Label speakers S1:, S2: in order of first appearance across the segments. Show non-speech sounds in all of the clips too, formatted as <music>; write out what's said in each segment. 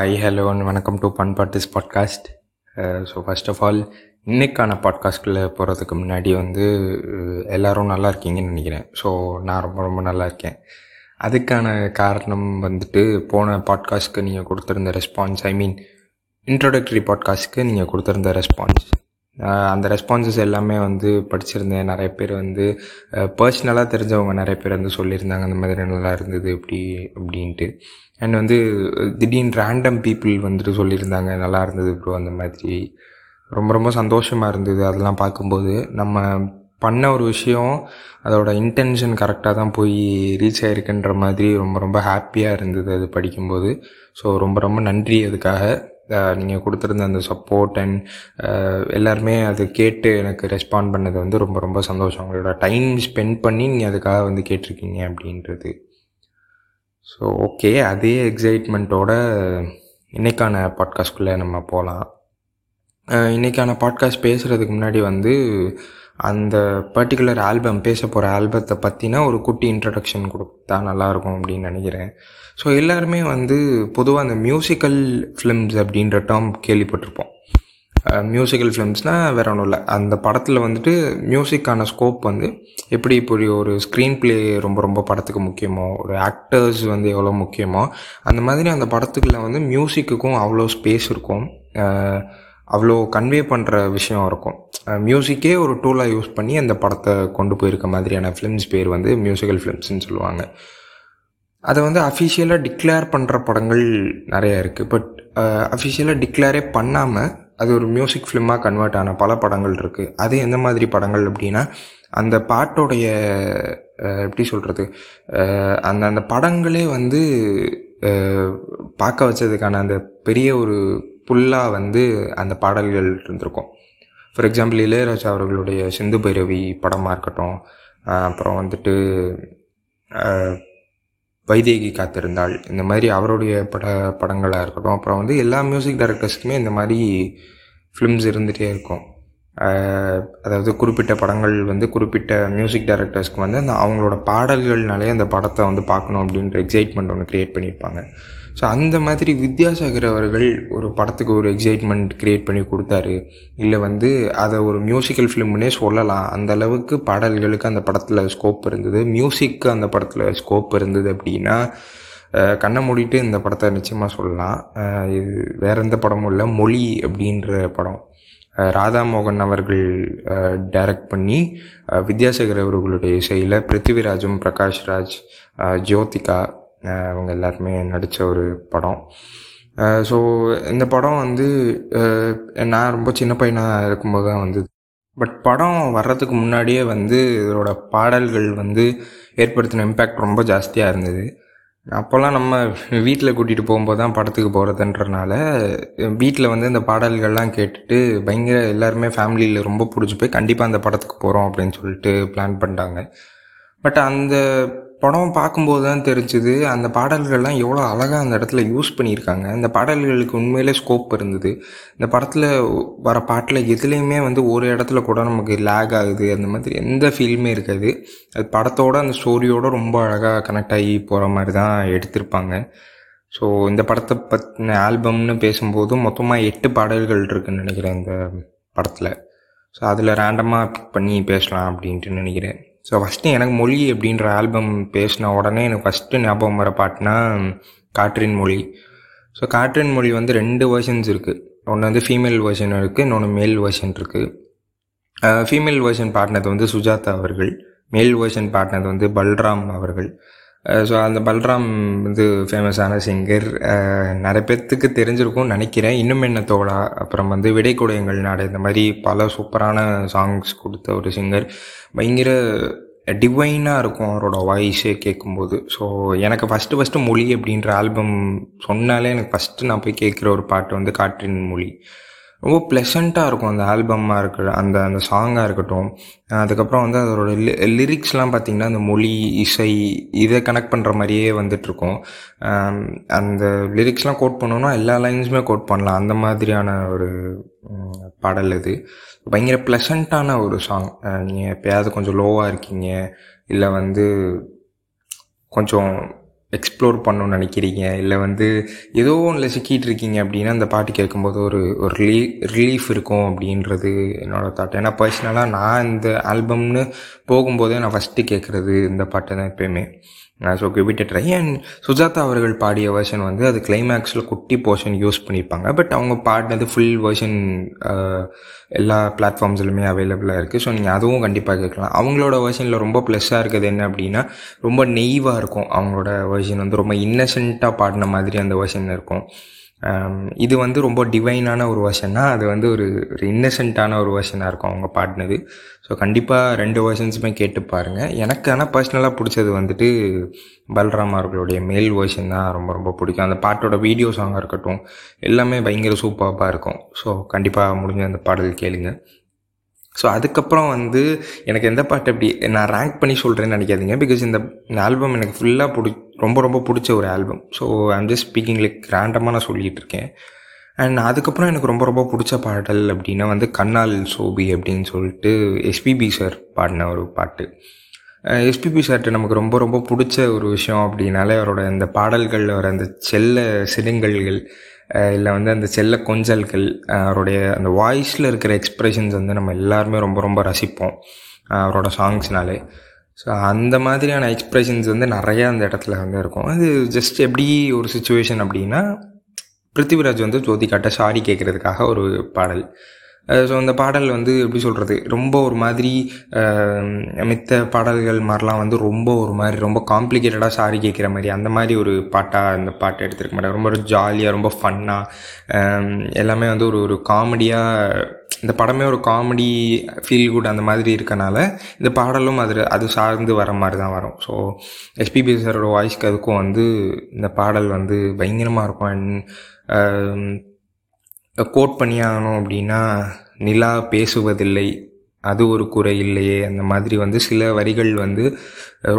S1: Hi hello வணக்கம் to fun patties podcast so first of all இன்றைக்கான பாட்காஸ்ட்குள்ளே போகிறதுக்கு முன்னாடி வந்து uh, எல்லோரும் நல்லா இருக்கீங்கன்னு நினைக்கிறேன். ஸோ நான் ரொம்ப ரொம்ப நல்லா இருக்கேன். அதுக்கான காரணம் வந்துட்டு போன பாட்காஸ்ட்க்கு நீங்கள் கொடுத்துருந்த ரெஸ்பான்ஸ் ஐ மீன் இன்ட்ரோடக்டரி பாட்காஸ்ட்க்கு நீங்கள் கொடுத்துருந்த ரெஸ்பான்ஸ் uh, அந்த ரெஸ்பான்சஸ் எல்லாமே வந்து படிச்சிருந்தேன். நிறைய பேர் வந்து uh, பர்சனலாக தெரிஞ்சவங்க நிறைய பேர் வந்து சொல்லியிருந்தாங்க அந்த மாதிரி நல்லா இருந்தது இப்படி அப்படின்ட்டு. அண்ட் வந்து திடீர்னு ரேண்டம் பீப்புள் வந்துட்டு சொல்லியிருந்தாங்க நல்லா இருந்தது ப்ரோ அந்த மாதிரி. ரொம்ப ரொம்ப சந்தோஷமாக இருந்தது அதெல்லாம் பார்க்கும்போது. நம்ம பண்ண ஒரு விஷயம் அதோட இன்டென்ஷன் கரெக்டாக தான் போய் ரீச் ஆயிருக்குன்ற மாதிரி ரொம்ப ரொம்ப ஹாப்பியாக இருந்தது அது படிக்கும்போது. ஸோ ரொம்ப ரொம்ப நன்றி அதுக்காக. நீங்கள் கொடுத்துருந்த அந்த சப்போர்ட் அண்ட் எல்லாருமே அது கேட்டு எனக்கு ரெஸ்பாண்ட் பண்ணது வந்து ரொம்ப ரொம்ப சந்தோஷம். உங்களோட டைம் ஸ்பெண்ட் பண்ணி நீங்கள் அதுக்காக வந்து கேட்டிருக்கீங்க அப்படின்றது. ஸோ ஓகே அதே எக்ஸைட்மெண்ட்டோட இன்னைக்கான பாட்காஸ்ட்குள்ளே நம்ம போகலாம் இன்றைக்கான பாட்காஸ்ட் பேசுகிறதுக்கு முன்னாடி வந்து அந்த பர்டிகுலர் ஆல்பம் பேச போகிற ஆல்பத்தை பற்றின ஒரு குட்டி இன்ட்ரடக்ஷன் கொடுத்தா நல்லாயிருக்கும் அப்படின்னு நினைக்கிறேன். ஸோ எல்லாருமே வந்து பொதுவாக அந்த மியூசிக்கல் ஃபிலிம்ஸ் அப்படின்ற டேர்ம் கேள்விப்பட்டிருப்போம். மியூசிக்கல் ஃபிலிம்ஸ்னால் வேற ஒன்றும் இல்லை. அந்த படத்தில் வந்துட்டு மியூசிக்கான ஸ்கோப் வந்து எப்படி இப்படி ஒரு ஸ்க்ரீன் ப்ளே ரொம்ப ரொம்ப படத்துக்கு முக்கியமோ ஒரு ஆக்டர்ஸ் வந்து எவ்வளோ முக்கியமோ அந்த மாதிரி அந்த படத்துக்குள்ள வந்து மியூசிக்குக்கும் அவ்வளோ ஸ்பேஸ் இருக்கும். அவ்வளோ கன்வே பண்ணுற விஷயம் இருக்கும். மியூசிக்கே ஒரு டூலாக யூஸ் பண்ணி அந்த படத்தை கொண்டு போயிருக்க மாதிரியான ஃபிலிம்ஸ் பேர் வந்து மியூசிக்கல் ஃபிலிம்ஸ்னு சொல்லுவாங்க. அதை வந்து அஃபிஷியலாக டிக்ளேர் பண்ணுற படங்கள் நிறையா இருக்குது பட் அஃபிஷியலாக டிக்ளேரே பண்ணாமல் அது ஒரு மியூசிக் ஃபிலிமாக கன்வெர்ட் ஆன பல படங்கள் இருக்குது அது எந்த மாதிரி படங்கள் அப்படின்னா அந்த பாட்டோடைய எப்படி சொல்கிறது அந்த அந்த படங்களே வந்து பார்க்க வச்சதுக்கான அந்த பெரிய ஒரு புல்லாக வந்து அந்த பாடல்கள் இருந்திருக்கும். ஃபார் எக்ஸாம்பிள் இளையராஜா அவர்களுடைய சிந்து பைரவி படமாக இருக்கட்டும் அப்புறம் வந்துட்டு வைதேகி காத்திருந்தாள். இந்த மாதிரி அவருடைய பட படங்களாக இருக்கட்டும். அப்புறம் வந்து எல்லா மியூசிக் டைரக்டர்ஸ்க்குமே இந்த மாதிரி ஃபிலிம்ஸ் இருந்துகிட்டே இருக்கும். அதாவது குறிப்பிட்ட படங்கள் வந்து குறிப்பிட்ட மியூசிக் டைரக்டர்ஸ்க்கு வந்து அந்த அவங்களோட பாடல்கள்னாலே அந்த படத்தை வந்து பார்க்கணும் அப்படின்ற எக்ஸைட்மெண்ட் ஒன்று க்ரியேட் பண்ணியிருப்பாங்க. ஸோ அந்த மாதிரி வித்யாசாகர் அவர்கள் ஒரு படத்துக்கு ஒரு எக்ஸைட்மெண்ட் க்ரியேட் பண்ணி கொடுத்தாரு. இல்லை வந்து அதை ஒரு மியூசிக்கல் ஃபிலிம்னே சொல்லலாம். அந்த அளவுக்கு பாடல்களுக்கு அந்த படத்தில் ஸ்கோப் இருந்தது. மியூசிக்கு அந்த படத்தில் ஸ்கோப் இருந்தது அப்படின்னா கண்ணை மூடிட்டு இந்த படத்தை நிச்சயமாக சொல்லலாம். இது வேற எந்த படமும் இல்லை. மொழி அப்படின்ற படம். ராதாமோகன் ராதா மோகன் அவர்கள் டைரக்ட் பண்ணி வித்யாசாகர் அவர்களுடைய இசையில் பிருத்திவிராஜும் பிரகாஷ்ராஜ் ஜோதிகா அவங்க எல்லாருமே நடித்த ஒரு படம். ஸோ இந்த படம் வந்து நான் ரொம்ப சின்ன பையனாக இருக்கும்போது தான் வந்தது. பட் படம் வர்றதுக்கு முன்னாடியே வந்து இதோட பாடல்கள் வந்து ஏற்படுத்தின இம்பேக்ட் ரொம்ப ஜாஸ்தியாக இருந்தது. அப்போல்லாம் நம்ம வீட்டில் கூட்டிகிட்டு போகும்போது தான் படத்துக்கு போகிறதுன்றனால வீட்டில் வந்து இந்த பாடல்கள்லாம் கேட்டுட்டு பயங்கர எல்லாருமே ஃபேமிலியில் ரொம்ப பிடிச்சி போய் கண்டிப்பாக அந்த படத்துக்கு போகிறோம் அப்படின்னு சொல்லிட்டு பிளான் பண்ணிட்டாங்க. பட் அந்த படம் பார்க்கும்போது தான் தெரிஞ்சுது அந்த பாடல்கள்லாம் எவ்வளோ அழகாக அந்த இடத்துல யூஸ் பண்ணியிருக்காங்க. அந்த பாடல்களுக்கு உண்மையிலே ஸ்கோப் இருந்தது. இந்த படத்தில் வர பாட்டில் எதுலேயுமே வந்து ஒரு இடத்துல கூட நமக்கு லேக் ஆகுது அந்த மாதிரி எந்த ஃபீலுமே இருக்காது. அது படத்தோட அந்த ஸ்டோரியோடு ரொம்ப அழகாக கனெக்ட் ஆகி போகிற மாதிரி தான் எடுத்திருப்பாங்க. ஸோ இந்த படத்தை பற்றின ஆல்பம்னு பேசும்போது மொத்தமாக எட்டு பாடல்கள் இருக்குன்னு நினைக்கிறேன் இந்த படத்தில். ஸோ அதில் ரேண்டமாக பிக் பண்ணி பேசலாம் அப்படின்ட்டு நினைக்கிறேன். ஸோ ஃபஸ்ட்டு எனக்கு மொழி அப்படின்ற ஆல்பம் பேசின உடனே எனக்கு ஃபஸ்ட்டு ஞாபகம் வர பாட்டுனா காற்றின் மொழி. ஸோ காற்றின் மொழி வந்து ரெண்டு வேர்ஷன்ஸ் இருக்குது ஒன்று வந்து ஃபீமேல் வேர்ஷன் இருக்குது இன்னொன்று மேல் வேர்ஷன் இருக்குது ஃபீமேல் வேர்ஷன் பாடினது வந்து சுஜாதா அவர்கள். மேல் வேர்ஷன் பாடினது வந்து பல்ராம் அவர்கள். ஸோ அந்த பல்ராம் வந்து ஃபேமஸான சிங்கர் நிறைய பேர்த்துக்கு தெரிஞ்சிருக்கும்னு நினைக்கிறேன். இன்னும் என்ன தோழா அப்புறம் வந்து விடை குடையங்கள் நாடு இந்த மாதிரி பல சூப்பரான சாங்ஸ் கொடுத்த ஒரு சிங்கர் பயங்கர டிவைனாக இருக்கும் அவரோட வாய்ஸே கேட்கும்போது ஸோ எனக்கு ஃபஸ்ட்டு ஃபஸ்ட்டு மொழி அப்படின்ற ஆல்பம் சொன்னாலே எனக்கு ஃபஸ்ட்டு நான் போய் கேட்குற ஒரு பாட்டு வந்து காற்றின் மொழி. ரொம்ப ப்ளசண்ட்டாக இருக்கும் அந்த ஆல்பமாக இருக்க அந்த அந்த சாங்காக இருக்கட்டும். அதுக்கப்புறம் வந்து அதோட லி லிரிக்ஸ்லாம் பார்த்திங்கன்னா அந்த மொழி இசை இதை கனெக்ட் பண்ணுற மாதிரியே வந்துட்டுருக்கும். அந்த லிரிக்ஸ்லாம் கோட் பண்ணோன்னா எல்லா லைன்ஸுமே கோட் பண்ணலாம். அந்த மாதிரியான ஒரு பாடல் இது. பயங்கர ப்ளசண்ட்டான ஒரு சாங் நீங்கள் எப்பயாவது கொஞ்சம் லோவாக இருக்கீங்க இல்லை வந்து கொஞ்சம் எக்ஸ்ப்ளோர் பண்ணணும்னு நினைக்கிறீங்க? இல்லை வந்து ஏதோ ஒன்றில் சிக்கிட்டு இருக்கீங்க அப்படின்னா அந்த பாட்டு கேட்கும்போது ஒரு ஒரு ரிலீ ரிலீஃப் இருக்கும் அப்படின்றது என்னோடய தாட் ஏன்னா பர்சனலாக நான் இந்த ஆல்பம்னு போகும்போதே நான் ஃபஸ்ட்டு கேட்குறது இந்த பாட்டை தான் எப்பயுமே. So give it try and Sujatha அவர்கள் பாடிய வெர்ஷன் வந்து அது கிளைமேக்ஸில் குட்டி போர்ஷன் யூஸ் பண்ணியிருப்பாங்க பட் அவங்க பாடினது ஃபுல் வெர்ஷன் எல்லா பிளாட்ஃபார்ம்ஸ்லையுமே அவைலபிளாக இருக்குது ஸோ நீங்கள் அதுவும் கண்டிப்பாக கேட்கலாம். அவங்களோட வெர்ஷனில் ரொம்ப ப்ளஸ்ஸாக இருக்குது என்ன அப்படின்னா ரொம்ப நெய்வாக இருக்கும். அவங்களோட வெர்ஷன் வந்து ரொம்ப இன்னசென்ட்டாக பாடின மாதிரி அந்த வேர்ஷன் இருக்கும். இது வந்து ரொம்ப டிவைனான ஒரு வருஷன்னா அது வந்து ஒரு ஒரு இன்னசென்ட்டான ஒரு வருஷனாக இருக்கும் அவங்க பாடினது. ஸோ கண்டிப்பாக ரெண்டு வருஷன்ஸுமே கேட்டு பாருங்கள் எனக்கு ஆனால் பர்சனலாக பிடிச்சது வந்துட்டு பல்ராம் அவர்களுடைய மேல் வெர்ஷன் தான் ரொம்ப ரொம்ப பிடிக்கும். அந்த பாட்டோட வீடியோ சாங்காக இருக்கட்டும் எல்லாமே பயங்கர சூப்பராக இருக்கும். ஸோ கண்டிப்பாக முடிஞ்ச அந்த பாடல் கேளுங்க. ஸோ அதுக்கப்புறம் வந்து எனக்கு எந்த பாட்டு அப்படி நான் ரேங்க் பண்ணி சொல்கிறேன்னு நினைக்காதீங்க. பிகாஸ் இந்த ஆல்பம் எனக்கு ஃபுல்லாக பிடி ரொம்ப ரொம்ப பிடிச்ச ஒரு album so I'm just speaking like ரேண்டமாக நான் சொல்லிகிட்டு இருக்கேன். அண்ட் அதுக்கப்புறம் எனக்கு ரொம்ப ரொம்ப பிடிச்ச பாடல் அப்படின்னா வந்து கண்ணால் சோபி அப்படின்னு சொல்லிட்டு எஸ்பிபி சார் பாடின ஒரு பாட்டு. எஸ்பிபி சார்ட்டு நமக்கு ரொம்ப ரொம்ப பிடிச்ச ஒரு விஷயம் அப்படின்னாலே அவரோட இந்த பாடல்களில் வர அந்த செல்ல சிடுங்கல்கள் இல்லை வந்து அந்த செல்ல கொஞ்சல்கள் அவருடைய அந்த வாய்ஸில் இருக்கிற எக்ஸ்ப்ரெஷன்ஸ் வந்து நம்ம எல்லாருமே ரொம்ப ரொம்ப ரசிப்போம் அவரோட சாங்ஸ்னாலே ஸோ அந்த மாதிரியான எக்ஸ்ப்ரெஷன்ஸ் வந்து நிறையா அந்த இடத்துல வந்து இருக்கும். அது ஜஸ்ட் எப்படி ஒரு சுச்சுவேஷன் அப்படின்னா பிருத்திவிராஜ் வந்து ஜோதிகாட்ட சாரி கேட்குறதுக்காக ஒரு பாடல். ஸோ அந்த பாடல் வந்து எப்படி சொல்கிறது ரொம்ப ஒரு மாதிரி மித்த பாடல்கள் மாதிரிலாம் வந்து ரொம்ப ஒரு மாதிரி ரொம்ப காம்ப்ளிகேட்டடாக சாரி கேட்குற மாதிரி அந்த மாதிரி ஒரு பாட்டாக அந்த பாட்டை எடுத்துருக்க மாட்டேன் ரொம்ப ஜாலியாக ரொம்ப ஃபன்னாக எல்லாமே வந்து ஒரு ஒரு காமெடியாக இந்த படமே ஒரு காமெடி ஃபீல் குட் அந்த மாதிரி இருக்கனால இந்த பாடலும் அது அது சார்ந்து வர மாதிரி தான் வரும். ஸோ எஸ்பிபி சாரோட வாய்ஸ்க்கு அதுக்கும் வந்து இந்த பாடல் வந்து பயங்கரமாக இருக்கும். அண்ட் um, கோட் பண்ணியாகணும் அப்படின்னா நிலா பேசுவதில்லை அது ஒரு குறை இல்லையே அந்த மாதிரி வந்து சில வரிகள் வந்து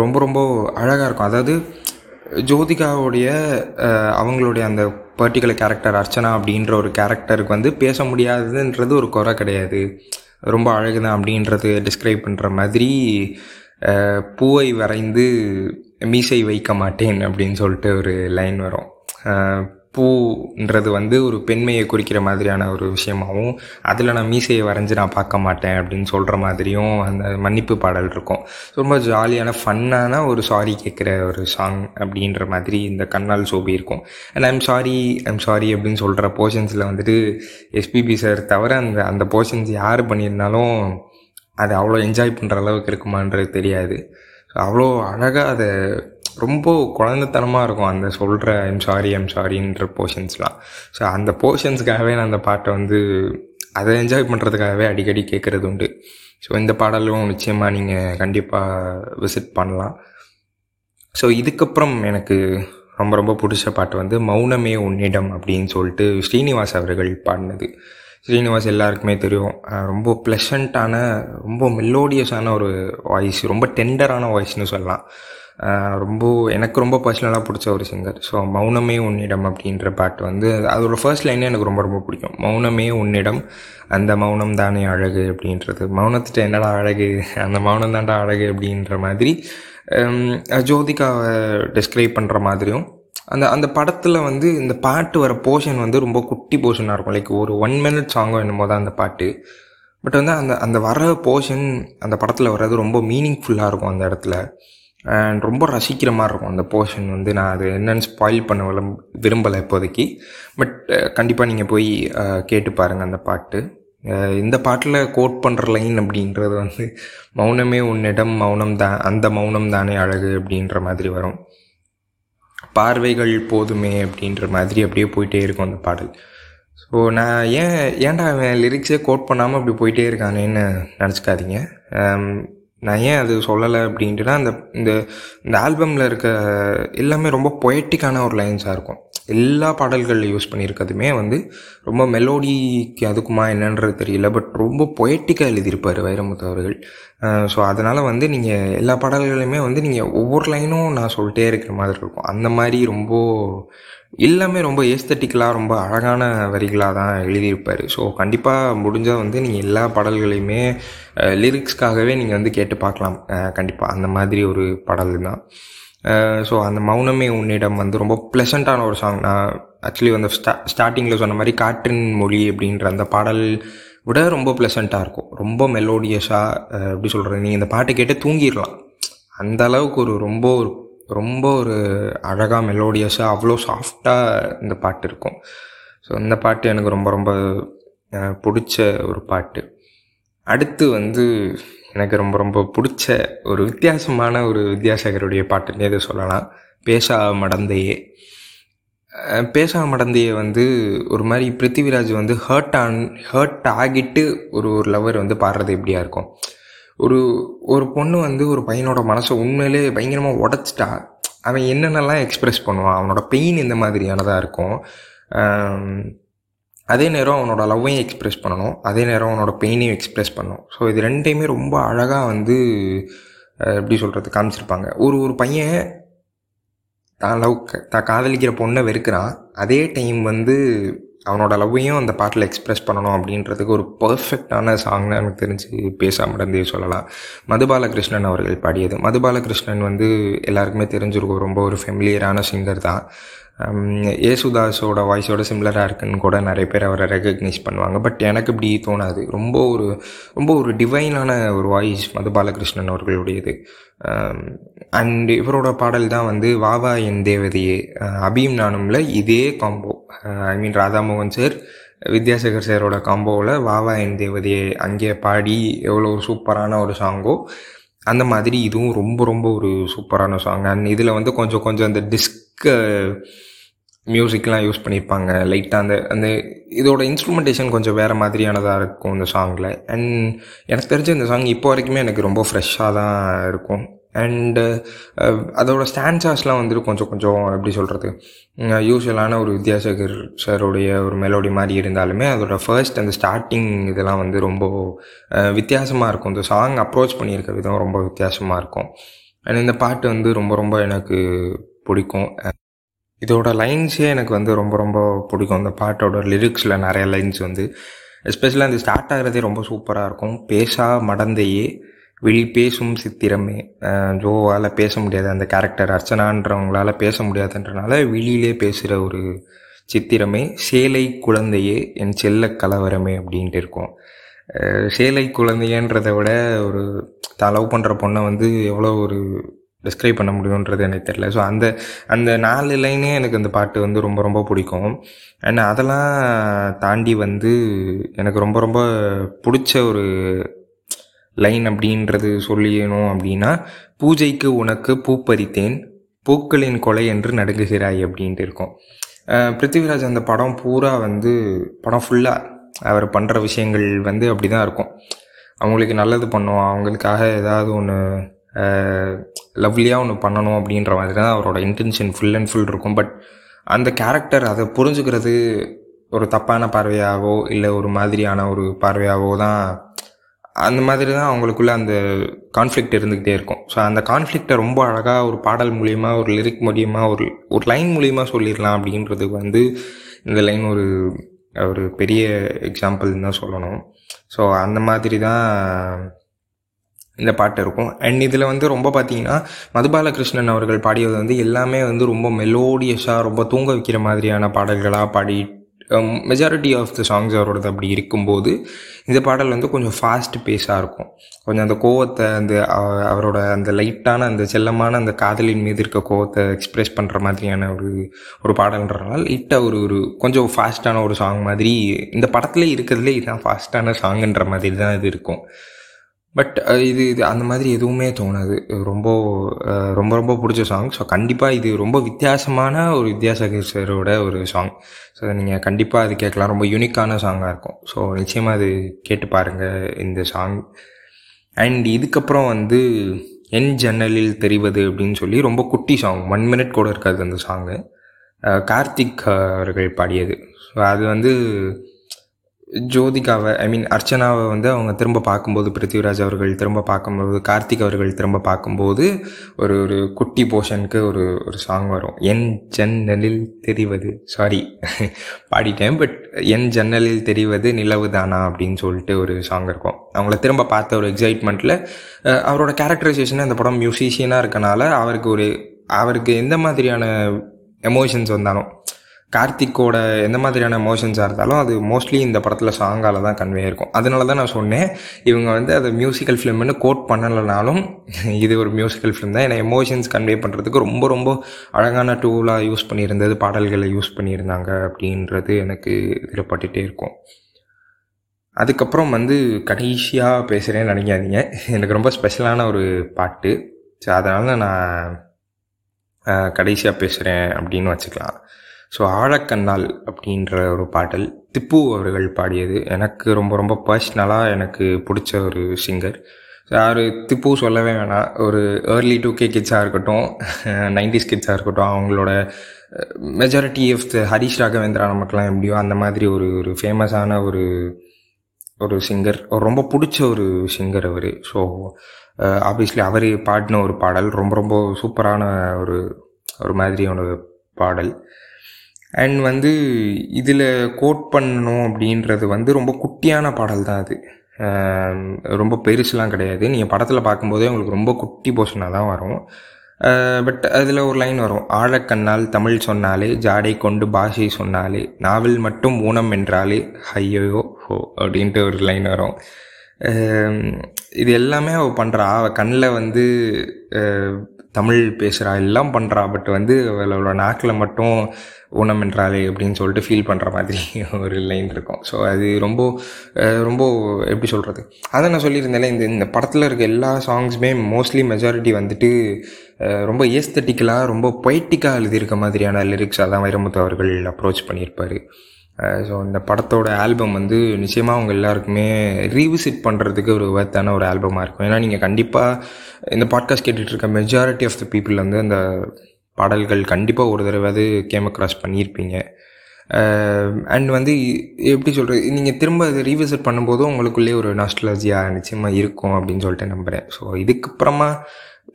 S1: ரொம்ப ரொம்ப அழகாக இருக்கும். அதாவது ஜோதிகாவுடைய அவங்களுடைய அந்த பர்டிகுலர் கேரக்டர் அர்ச்சனா அப்படின்ற ஒரு கேரக்டருக்கு வந்து பேச முடியாதுன்றது ஒரு குறை கிடையாது. ரொம்ப அழகு தான் அப்படின்றது டிஸ்கிரைப் பண்ணுற மாதிரி பூவை வரைந்து மீசை வைக்க மாட்டேன் அப்படின்னு சொல்லிட்டு ஒரு லைன் வரும். பூன்றது வந்து ஒரு பெண்மையை குறிக்கிற மாதிரியான ஒரு விஷயமாகவும் அதில் நான் மீசையை வரைஞ்சி நான் பார்க்க மாட்டேன் அப்படின்னு சொல்கிற மாதிரியும் அந்த மன்னிப்பு பாடல் இருக்கும். ரொம்ப ஜாலியான ஃபன்னான ஒரு சாரி கேட்குற ஒரு சாங் அப்படின்ற மாதிரி இந்த கண்ணால் சோபி இருக்கும். And I'm sorry I'm sorry அப்படின்னு சொல்கிற போர்ஷன்ஸில் வந்துட்டு எஸ்பிபி சார் தவிர அந்த அந்த போர்ஷன்ஸ் யார் பண்ணியிருந்தாலும் அது அவ்வளோ என்ஜாய் பண்ணுற அளவுக்கு இருக்குமான்றது தெரியாது. அவ்வளோ அழகாக அதை ரொம்ப குழந்தைத்தனமாக இருக்கும் அந்த சொல்கிற ஐம் சாரி ஐம் சாரின்ற போர்ஷன்ஸ்லாம் ஸோ அந்த போர்ஷன்ஸ்க்காகவே நான் அந்த பாட்டை வந்து அதை என்ஜாய் பண்ணுறதுக்காகவே அடிக்கடி கேட்குறது உண்டு. ஸோ இந்த பாடலும் நிச்சயமாக நீங்கள் கண்டிப்பாக விசிட் பண்ணலாம். ஸோ இதுக்கப்புறம் எனக்கு ரொம்ப ரொம்ப பிடிச்ச பாட்டு வந்து மௌனமே உன்னிடம் அப்படின்னு சொல்லிட்டு ஸ்ரீனிவாஸ் அவர்கள் பாடினது. ஸ்ரீனிவாஸ் எல்லாருக்குமே தெரியும். ரொம்ப ப்ளஷண்ட்டான ரொம்ப மெலோடியஸான ஒரு வாய்ஸ் ரொம்ப டெண்டரான வாய்ஸ்னு சொல்லலாம். ரொம்ப எனக்கு ரொம்ப பர்சனலாக பிடிச்ச ஒரு சிங்கர் ஸோ மௌனமே உன்னிடம் அப்படின்ற பாட்டு வந்து அதோட ஃபர்ஸ்ட் லைனே எனக்கு ரொம்ப ரொம்ப பிடிக்கும். மௌனமே உன்னிடம் அந்த மௌனம் தானே அழகு அப்படின்றது. மௌனத்திட்ட என்னடா அழகு? அந்த மௌனம் தான்டா அழகு அப்படின்ற மாதிரி ஜோதிகாவை டிஸ்கிரைப் பண்ணுற மாதிரியும் அந்த அந்த படத்தில் வந்து இந்த பாட்டு வர போர்ஷன் வந்து ரொம்ப குட்டி போர்ஷனாக இருக்கும். லைக் ஒரு ஒன் மினிட் சாங்கோ என்னமோ தான் அந்த பாட்டு. பட் வந்து அந்த அந்த வர போர்ஷன் அந்த படத்தில் வர்றது ரொம்ப மீனிங்ஃபுல்லாக இருக்கும் அந்த இடத்துல. அண்ட் ரொம்ப ரசிக்கிற மாதிரி இருக்கும். அந்த போர்ஷன் வந்து நான் அது என்னென்னு ஸ்பாயில் பண்ண விரும் விரும்பலை இப்போதைக்கு. பட் கண்டிப்பாக நீங்கள் போய் கேட்டு பாருங்கள் அந்த பாட்டு. இந்த பாட்டில் கோட் பண்ணுற லைன் அப்படின்றது வந்து மௌனமே உன்னிடம் மௌனம் தான் அந்த மௌனம் தானே அழகு அப்படின்ற மாதிரி வரும். பார்வைகள் போதுமே அப்படின்ற மாதிரி அப்படியே போயிட்டே இருக்கும் அந்த பாடல். ஸோ நான் ஏன் ஏன்டா அவன் லிரிக்ஸே கோட் பண்ணாமல் அப்படி போயிட்டே இருக்கானேன்னு நினச்சிக்காதீங்க. நான் ஏன் அது சொல்லலை அப்படின்ட்டுனா அந்த இந்த இந்த ஆல்பமில் இருக்க எல்லாமே ரொம்ப பொயட்டிக்கான ஒரு லைன்ஸாக இருக்கும். எல்லா பாடல்களில் யூஸ் பண்ணியிருக்கிறதுமே வந்து ரொம்ப மெலோடிக்கு அதுக்குமா என்னன்றது தெரியல பட் ரொம்ப பொயட்டிக்காக எழுதியிருப்பார் வைரமுத்து அவர்கள். ஸோ அதனால் வந்து நீங்கள் எல்லா பாடல்களையுமே வந்து நீங்கள் ஒவ்வொரு லைனும் நான் சொல்லிட்டே இருக்கிற மாதிரி இருக்கும். அந்த மாதிரி ரொம்ப எல்லாமே ரொம்ப ஏஸ்தட்டிக்கலாக ரொம்ப அழகான வரிகளாக தான் எழுதியிருப்பார். ஸோ கண்டிப்பாக முடிஞ்சால் வந்து நீங்கள் எல்லா பாடல்களையுமே லிரிக்ஸ்க்காகவே நீங்கள் வந்து கேட்டு பார்க்கலாம். கண்டிப்பாக அந்த மாதிரி ஒரு பாடல் தான். ஸோ அந்த மௌனமே உன்னிடம் வந்து ரொம்ப ப்ளசண்ட்டான ஒரு சாங் நான் ஆக்சுவலி வந்து ஸ்டா ஸ்டார்டிங்கில் சொன்ன மாதிரி காற்றின் மொழி அப்படின்ற அந்த பாடல் விட ரொம்ப ப்ளசண்ட்டாக இருக்கும். ரொம்ப மெலோடியஸாக எப்படி சொல்கிறது நீங்கள் இந்த பாட்டு கேட்டு தூங்கிடலாம். அந்த அளவுக்கு ஒரு ரொம்ப ஒரு ரொம்ப ஒரு அழகாக மெலோடியஸாக அவ்வளோ சாஃப்டாக இந்த பாட்டு இருக்கும். ஸோ இந்த பாட்டு எனக்கு ரொம்ப ரொம்ப பிடிச்ச ஒரு பாட்டு. அடுத்து வந்து எனக்கு ரொம்ப ரொம்ப பிடிச்ச ஒரு வித்தியாசமான ஒரு வித்யாசாகருடைய பாட்டுன்னே இதை சொல்லலாம். பேசா மடந்தையே. பேஷா பேசா மடந்தையை வந்து ஒரு மாதிரி பிருத்திவிராஜ் வந்து ஹர்ட் ஆன் ஹர்ட் ஆகிட்டு ஒரு ஒரு லவர் வந்து பாடுறது எப்படியா இருக்கும்? ஒரு ஒரு பொண்ணு வந்து ஒரு பையனோட மனசை உண்மையிலே பயங்கரமாக உடச்சிட்டா அவன் என்னென்னலாம் எக்ஸ்ப்ரெஸ் பண்ணுவான்? அவனோட பெயின் இந்த மாதிரியானதாக இருக்கும். அதே நேரம் அவனோட லவ்வையும் எக்ஸ்ப்ரெஸ் பண்ணணும். அதே நேரம் அவனோட பெயினையும் எக்ஸ்ப்ரெஸ் பண்ணணும். ஸோ இது ரெண்டையுமே ரொம்ப அழகாக வந்து எப்படி சொல்கிறது காமிச்சிருப்பாங்க. ஒரு ஒரு பையன் தான் லவ் தான் காதலிக்கிற பொண்ணை வெறுக்கிறான். அதே டைம் வந்து அவனோட லவ்வையும் அந்த பாட்டில் எக்ஸ்ப்ரெஸ் பண்ணணும் அப்படின்றதுக்கு ஒரு பர்ஃபெக்டான சாங்னு எனக்கு தெரிஞ்சு பேசாமல் இருந்தே சொல்லலாம். மதுபாலகிருஷ்ணன் அவர்கள் பாடியது. மதுபாலகிருஷ்ணன் வந்து எல்லாருக்குமே தெரிஞ்சிருக்கும். ரொம்ப ஒரு ஃபெமிலியரான சிங்கர் தான். ஏசுதாஸோட வாய்ஸோட சிம்லராக இருக்குன்னு கூட நிறைய பேர் அவரை ரெக்கக்னைஸ் பண்ணுவாங்க. பட் எனக்கு இப்படி தோணாது. ரொம்ப ஒரு ரொம்ப ஒரு டிவைனான ஒரு வாய்ஸ் மது பாலகிருஷ்ணன் அவர்களுடையது அண்ட் இவரோட பாடல் தான் வந்து வாவா என் தேவதையே அபீம் அபியும் நானும்ல இதே combo I mean Radhamohan sir Vidyasagar சாரோட காம்போவில் வாவா என் தேவதையே அங்கே பாடி எவ்வளோ ஒரு சூப்பரான ஒரு சாங்கோ அந்த மாதிரி இதுவும் ரொம்ப ரொம்ப ஒரு சூப்பரான சாங் அண்ட் இதில் வந்து கொஞ்சம் கொஞ்சம் அந்த டிஸ்க் மியூசிக்லாம் யூஸ் பண்ணியிருப்பாங்க லைட்டாக அந்த அந்த இதோட இன்ஸ்ட்ருமெண்டேஷன் கொஞ்சம் வேறு மாதிரியானதாக இருக்கும் இந்த சாங்கில் அண்ட் எனக்கு தெரிஞ்ச இந்த சாங் இப்போ வரைக்குமே எனக்கு ரொம்ப ஃப்ரெஷ்ஷாக தான் இருக்கும். அண்டு அதோட ஸ்டான்சாஸ்லாம் வந்துட்டு கொஞ்சம் கொஞ்சம் எப்படி சொல்கிறது யூஸ்வலான ஒரு வித்யாசகர் சாருடைய ஒரு மெலோடி மாதிரி இருந்தாலுமே அதோட ஃபர்ஸ்ட் அந்த ஸ்டார்டிங் இதெல்லாம் வந்து ரொம்ப வித்தியாசமாக இருக்கும். இந்த சாங் அப்ரோச் பண்ணியிருக்க விதம் ரொம்ப வித்தியாசமாக இருக்கும். அண்ட் இந்த பாட்டு வந்து ரொம்ப ரொம்ப எனக்கு பிடிக்கும். இதோட லைன்ஸே எனக்கு வந்து ரொம்ப ரொம்ப பிடிக்கும். இந்த பாட்டோட லிரிக்ஸில் நிறைய லைன்ஸ் வந்து எஸ்பெஷலாக அந்த ஸ்டார்ட் ஆகிறதே ரொம்ப சூப்பராக இருக்கும். பேசா மடந்தையே வெளி பேசும் சித்திரமே. ஜோவால் பேச முடியாது. அந்த கேரக்டர் அர்ச்சனான்றவங்களால பேச முடியாதுன்றனால வெளியிலே பேசுகிற ஒரு சித்திரமே. சேலை குழந்தையே என் செல்ல கலவரமே அப்படின்ட்டு இருக்கும். சேலை குழந்தையன்றதை விட ஒரு தான் லவ் பண்ணுற பொண்ணை வந்து எவ்வளோ ஒரு டிஸ்கிரைப் பண்ண முடியுன்றது எனக்கு தெரியல. ஸோ அந்த அந்த நாலு லைனே எனக்கு அந்த பாட்டு வந்து ரொம்ப ரொம்ப பிடிக்கும். அண்ட் அதெல்லாம் தாண்டி வந்து எனக்கு ரொம்ப ரொம்ப பிடிச்ச ஒரு லைன் அப்படின்றது சொல்லியணும் அப்படின்னா பூஜைக்கு உனக்கு பூ பறித்தேன் பூக்களின் கொலை என்று நடுங்குகிறாய் அப்படின்ட்டு இருக்கும். பிருத்திவிராஜ் அந்த படம் பூரா வந்து படம் ஃபுல்லாக அவர் பண்ணுற விஷயங்கள் வந்து அப்படி தான் இருக்கும். அவங்களுக்கு நல்லது பண்ணுவோம் அவங்களுக்காக ஏதாவது ஒன்று லவ்லியாக ஒன்று பண்ணணும் அப்படின்ற மாதிரி தான் அவரோட இன்டென்ஷன் ஃபுல் அண்ட் ஃபுல் இருக்கும். பட் அந்த கேரக்டர் அதை புரிஞ்சுக்கிறது ஒரு தப்பான பார்வையாகவோ இல்லை ஒரு மாதிரியான ஒரு பார்வையாகவோ தான் அந்த மாதிரி தான் அவங்களுக்குள்ள அந்த கான்ஃப்ளிக்ட் இருந்துக்கிட்டே இருக்கும். ஸோ அந்த கான்ஃப்ளிக்டை ரொம்ப அழகாக ஒரு பாடல் மூலியமா ஒரு லிரிக் மூலியமா ஒரு ஒரு லைன் மூலியமாக சொல்லிடலாம் அப்படின்றதுக்கு வந்து இந்த லைன் ஒரு ஒரு பெரிய எக்ஸாம்பிள்னு தான் சொல்லணும். ஸோ அந்த மாதிரி தான் இந்த பாட்டு இருக்கும். அண்ட் இதில் வந்து ரொம்ப பார்த்தீங்கன்னா மதுபாலகிருஷ்ணன் அவர்கள் பாடியது வந்து எல்லாமே வந்து ரொம்ப மெலோடியஸாக ரொம்ப தூங்க வைக்கிற மாதிரியான பாடல்களாக பாடி மெஜாரிட்டி ஆஃப் த சாங்ஸ் அவரோடது அப்படி இருக்கும்போது இந்த பாடல் வந்து கொஞ்சம் ஃபாஸ்ட் பேஸாக இருக்கும். கொஞ்சம் அந்த கோவத்தை அந்த அவரோட அந்த லைட்டான அந்த செல்லமான அந்த காதலின் மீது இருக்க கோவத்தை எக்ஸ்பிரஸ் பண்ணுற மாதிரியான ஒரு ஒரு பாடல்ன்றனால லைட்டாக ஒரு ஒரு கொஞ்சம் ஃபாஸ்ட்டான ஒரு சாங் மாதிரி இந்த படத்துல இருக்கிறதுலே இதுதான் ஃபாஸ்ட்டான சாங்குன்ற மாதிரி தான் இது இருக்கும். பட் uh, இது இது அந்த மாதிரி எதுவுமே தோணாது. ரொம்ப uh, ரொம்ப ரொம்ப பிடிச்ச சாங் ஸோ கண்டிப்பாக இது ரொம்ப வித்தியாசமான ஒரு வித்யாசகரோட ஒரு சாங் ஸோ நீங்கள் கண்டிப்பாக அது கேட்கலாம். ரொம்ப யூனிக்கான சாங்காக இருக்கும். ஸோ நிச்சயமாக அது கேட்டு பாருங்கள் இந்த சாங் அண்ட் இதுக்கப்புறம் வந்து என் ஜன்னலில் தெரிவது அப்படின்னு சொல்லி ரொம்ப குட்டி சாங் ஒன் மினிட் கூட இருக்காது அந்த சாங்கு uh, கார்த்திக் அவர்கள் பாடியது. ஸோ அது வந்து ஜோதிகாவை ஐ மீன் அர்ச்சனாவை வந்து அவங்க திரும்ப பார்க்கும்போது பிருத்திவிராஜ் அவர்கள் திரும்ப பார்க்கும்போது கார்த்திக் அவர்கள் திரும்ப பார்க்கும்போது ஒரு ஒரு குட்டி போர்ஷனுக்கு ஒரு ஒரு சாங் வரும். என் ஜன்னலில் தெரிவது சாரி <laughs> பாடிட்டேன் பட் என் ஜன்னலில் தெரிவது நிலவு தானா அப்படின்னு சொல்லிட்டு ஒரு சாங் இருக்கும். அவங்கள திரும்ப பார்த்த ஒரு எக்ஸைட்மெண்ட்டில் அவரோட கேரக்டரைசேஷன் அந்த படம் மியூசிஷியனாக இருக்கனால அவருக்கு ஒரு அவருக்கு எந்த மாதிரியான எமோஷன்ஸ் வந்தாலும் கார்த்திக்கோட எந்த மாதிரியான எமோஷன்ஸாக இருந்தாலும் அது மோஸ்ட்லி இந்த படத்தில் சாங்கால் தான் கன்வே இருக்கும் அதனால தான் நான் சொன்னேன் இவங்க வந்து அது மியூசிக்கல் ஃபிலிம்னு கோட் பண்ணலைனாலும் இது ஒரு மியூசிக்கல் ஃபிலிம் தான். ஏன்னா எமோஷன்ஸ் கன்வே பண்ணுறதுக்கு ரொம்ப ரொம்ப அழகான டூலாக யூஸ் பண்ணியிருந்தது பாடல்களை யூஸ் பண்ணியிருந்தாங்க அப்படின்றது எனக்கு இதில் பட்டுகிட்டே இருக்கும். அதுக்கப்புறம் வந்து கடைசியாக பேசுகிறேன்னு நினைக்காதீங்க. எனக்கு ரொம்ப ஸ்பெஷலான ஒரு பாட்டு. ஸோ அதனால் நான் கடைசியாக பேசுகிறேன் அப்படின்னு வச்சுக்கலாம். ஸோ ஆழக்கண்ணால் அப்படின்ற ஒரு பாடல். திப்பு அவர்கள் பாடியது. எனக்கு ரொம்ப ரொம்ப பர்சனலாக எனக்கு பிடிச்ச ஒரு சிங்கர் யார் திப்பு சொல்லவே வேணாம். ஒரு ஏர்லி டூ கே கிட்ஸாக இருக்கட்டும் <laughs> நைன்டிஸ் கிட்ஸாக இருக்கட்டும் அவங்களோட majority of the Harish Raghavendra நமக்குலாம் எப்படியோ அந்த மாதிரி ஒரு ஒரு ஃபேமஸான ஒரு ஒரு சிங்கர் ரொம்ப பிடிச்ச ஒரு சிங்கர் அவர். ஸோ ஆப்வியஸ்லி அவர் பாடின ஒரு பாடல். ரொம்ப ரொம்ப சூப்பரான ஒரு ஒரு மாதிரியான பாடல். அண்ட் வந்து இதில் கோட் பண்ணணும் அப்படின்றது வந்து ரொம்ப குட்டியான பாடல் தான் அது. ரொம்ப பெருசுலாம் கிடையாது. நீங்கள் படத்தில் பார்க்கும்போதே உங்களுக்கு ரொம்ப குட்டி போர்ஷனாக தான் வரும். பட் அதில் ஒரு லைன் வரும். ஆழக்கண்ணால் தமிழ் சொன்னாலே ஜாடை கொண்டு பாஷை சொன்னாலே நாவல் மட்டும் ஊனம் என்றாலே ஹையோயோ ஹோ அப்படின்ட்டு ஒரு லைன் வரும். இது எல்லாமே அவள் பண்ணுறா அவள் கண்ணில் வந்து தமிழ் பேசுகிறா எல்லாம் பண்ணுறா பட் வந்து அவளோட நாக்கில் மட்டும் ஊனம் என்றாலே அப்படின்னு சொல்லிட்டு ஃபீல் பண்ணுற மாதிரி <laughs> ஒரு லைன் இருக்கும். ஸோ அது ரொம்ப ரொம்ப எப்படி சொல்கிறது அதை நான் சொல்லியிருந்தேன்ல இந்த இந்த படத்தில் இருக்க எல்லா சாங்ஸுமே மோஸ்ட்லி மெஜாரிட்டி வந்துட்டு ரொம்ப ஏஸ்தட்டிக்கலாக ரொம்ப பொய்ட்டிக்காக எழுதியிருக்க மாதிரியான லிரிக்ஸாக தான் வைரமுத்து அவர்கள் அப்ரோச் பண்ணியிருப்பார். ஸோ இந்த படத்தோட ஆல்பம் வந்து நிச்சயமாக அவங்க எல்லாருக்குமே ரீவிசிட் பண்ணுறதுக்கு ஒரு வேத்தான ஒரு ஆல்பமாக இருக்கும். ஏன்னா நீங்கள் கண்டிப்பாக இந்த பாட்காஸ்ட் கேட்டுகிட்டு இருக்க மெஜாரிட்டி ஆஃப் த பீப்புள் வந்து அந்த பாடல்கள் கண்டிப்பாக ஒரு தடவை கேம் அக்ராஸ் பண்ணியிருப்பீங்க. அண்ட் வந்து எப்படி சொல்கிறது நீங்கள் திரும்ப அதை ரீவிசிட் பண்ணும்போதும் உங்களுக்குள்ளே ஒரு நாஸ்ட்ராலஜியாக நிச்சயமாக இருக்கும் அப்படின்னு சொல்லிட்டு நம்புகிறேன் ஸோ இதுக்கப்புறமா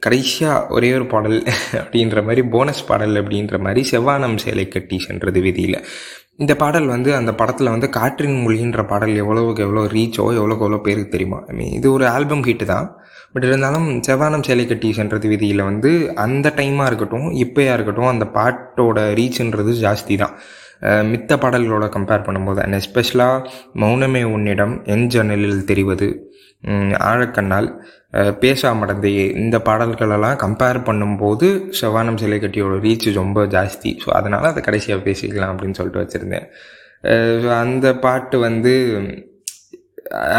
S1: கடைசியாக ஒரே ஒரு பாடல் அப்படின்ற மாதிரி போனஸ் பாடல் அப்படின்ற மாதிரி செவ்வானம் சேலை கட்டி சென்றது விதியில். இந்த பாடல் வந்து அந்த படத்தில் வந்து காற்றின் மொழின்ற பாடல் எவ்வளோவுக்கு எவ்வளோ ரீச்சோ எவ்வளோக்கு எவ்வளோ பேருக்கு தெரியுமா? ஐ மீன் இது ஒரு ஆல்பம் ஹிட்டு தான். பட் இருந்தாலும் செவ்வானம் சேலை கட்டி சென்றது விதியில் வந்து அந்த டைமாக இருக்கட்டும் இப்போயா இருக்கட்டும் அந்த பாட்டோட ரீச்ன்றது ஜாஸ்தி தான். மித்த பாடல்களோட கம்பேர் பண்ணும்போது அண்ட் எஸ்பெஷலாக மௌனமே உன்னிடம் என் ஜன்னலில் தெரிவது ஆழக்கண்ணால் பேசா மடந்தையே இந்த பாடல்களெல்லாம் கம்பேர் பண்ணும்போது செவ்வானம் சிலை கட்டியோட ரீச் ரொம்ப ஜாஸ்தி. ஸோ அதனால் அதை கடைசியாக பேசிக்கலாம் அப்படின்னு சொல்லிட்டு வச்சுருந்தேன். ஸோ அந்த பாட்டு வந்து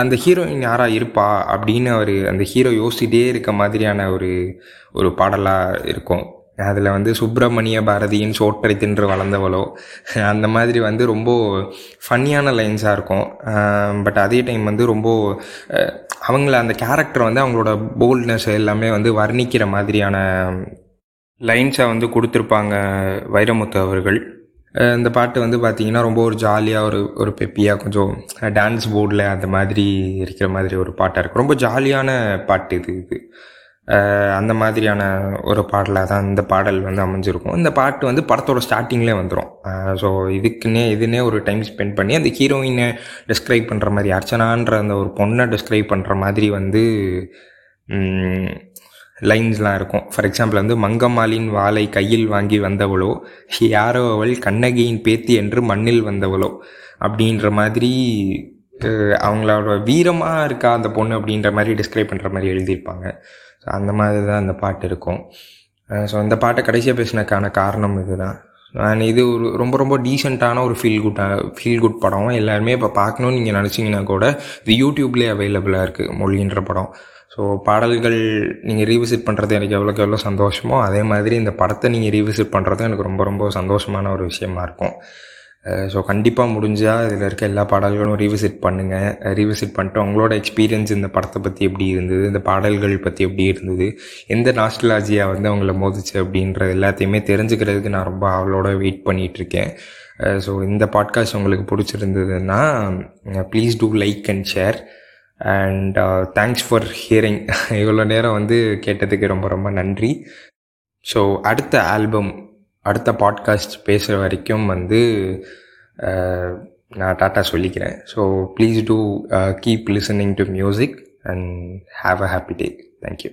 S1: அந்த ஹீரோயின் யாராக இருப்பா அப்படின்னு அவர் அந்த ஹீரோ யோசிச்சிட்டே இருக்க மாதிரியான ஒரு ஒரு பாடலாக இருக்கும். அதில் வந்து சுப்பிரமணிய பாரதியின் சோற்றை தின்று வளர்ந்தவளோ அந்த மாதிரி வந்து ரொம்ப ஃபன்னியான லைன்ஸாக இருக்கும். பட் அதே டைம் வந்து ரொம்ப அவங்கள அந்த கேரக்டர் வந்து அவங்களோட போல்ட்னஸ் எல்லாமே வந்து வர்ணிக்கிற மாதிரியான லைன்ஸை வந்து கொடுத்துருப்பாங்க வைரமுத்து அவர்கள். இந்த பாட்டு வந்து பார்த்திங்கன்னா ரொம்ப ஒரு ஜாலியாக ஒரு ஒரு பெப்பியாக கொஞ்சம் டான்ஸ் போர்டில் அந்த மாதிரி இருக்கிற மாதிரி ஒரு பாட்டாக இருக்கும் ரொம்ப ஜாலியான பாட்டு இது இது. அந்த மாதிரியான ஒரு பாடலாக தான் இந்த பாடல் வந்து அமைஞ்சிருக்கும். இந்த பாட்டு வந்து படத்தோட ஸ்டார்டிங்லேயே வந்துடும் ஸோ இதுக்குன்னே இதுனே ஒரு டைம் ஸ்பெண்ட் பண்ணி அந்த ஹீரோயினை டிஸ்கிரைப் பண்ணுற மாதிரி அர்ச்சனான்ற அந்த ஒரு பொண்ணை டிஸ்கிரைப் பண்ணுற மாதிரி வந்து லைன்ஸ்லாம் இருக்கும். ஃபார் எக்ஸாம்பிள் வந்து மங்கம்மாளின் வாளை கையில் வாங்கி வந்தவளோ யாரோ அவள் கண்ணகியின் பேத்தி என்று மண்ணில் வந்தவளோ அப்படின்ற மாதிரி அவங்களோட வீரமாக இருக்கா அந்த பொண்ணு அப்படின்ற மாதிரி டிஸ்கிரைப் பண்ணுற மாதிரி எழுதியிருப்பாங்க. அந்த மாதிரி தான் அந்த பாட்டு இருக்கும். ஸோ இந்த பாட்டை கடைசியாக பேசினதுக்கான காரணம் இதுதான். அண்ட் இது ஒரு ரொம்ப ரொம்ப டீசெண்டான ஒரு ஃபீல் குட் ஃபீல் குட் படம். எல்லாருமே இப்போ பார்க்கணுன்னு நீங்கள் நினச்சிங்கன்னா கூட இது யூடியூப்லேயே அவைலபிளாக இருக்குது மொழின்ற படம். ஸோ பாடல்கள் நீங்கள் ரீவிசிட் பண்ணுறது எனக்கு எவ்வளோக்கு எவ்வளோ சந்தோஷமோ அதே மாதிரி இந்த படத்தை நீங்கள் ரீவிசிட் பண்ணுறதும் எனக்கு ரொம்ப ரொம்ப சந்தோஷமான ஒரு விஷயமா இருக்கும். ஸோ கண்டிப்பாக முடிஞ்சால் இதில் இருக்க எல்லா பாடல்களும் ரீவிசிட் பண்ணுங்கள் ரீவிசிட் பண்ணிட்டு உங்களோட எக்ஸ்பீரியன்ஸ் இந்த படத்தை பற்றி எப்படி இருந்தது? இந்த பாடல்கள் பற்றி எப்படி இருந்தது? எந்த நாஸ்டலாஜியாக வந்து அவங்கள மோதிச்சு அப்படின்ற எல்லாத்தையுமே தெரிஞ்சுக்கிறதுக்கு நான் ரொம்ப அவளோட வெயிட் பண்ணிகிட்ருக்கேன் ஸோ இந்த பாட்காஸ்ட் உங்களுக்கு பிடிச்சிருந்ததுன்னா please do like and share and thanks for hearing இவ்வளோ நேரம் வந்து கேட்டதுக்கு ரொம்ப ரொம்ப நன்றி. ஸோ அடுத்த ஆல்பம் அடுத்த பாட்காஸ்ட் பேசுகிற வரைக்கும் வந்து நான் டாட்டா சொல்லிக்கிறேன். So please do keep listening to music and have a happy day thank you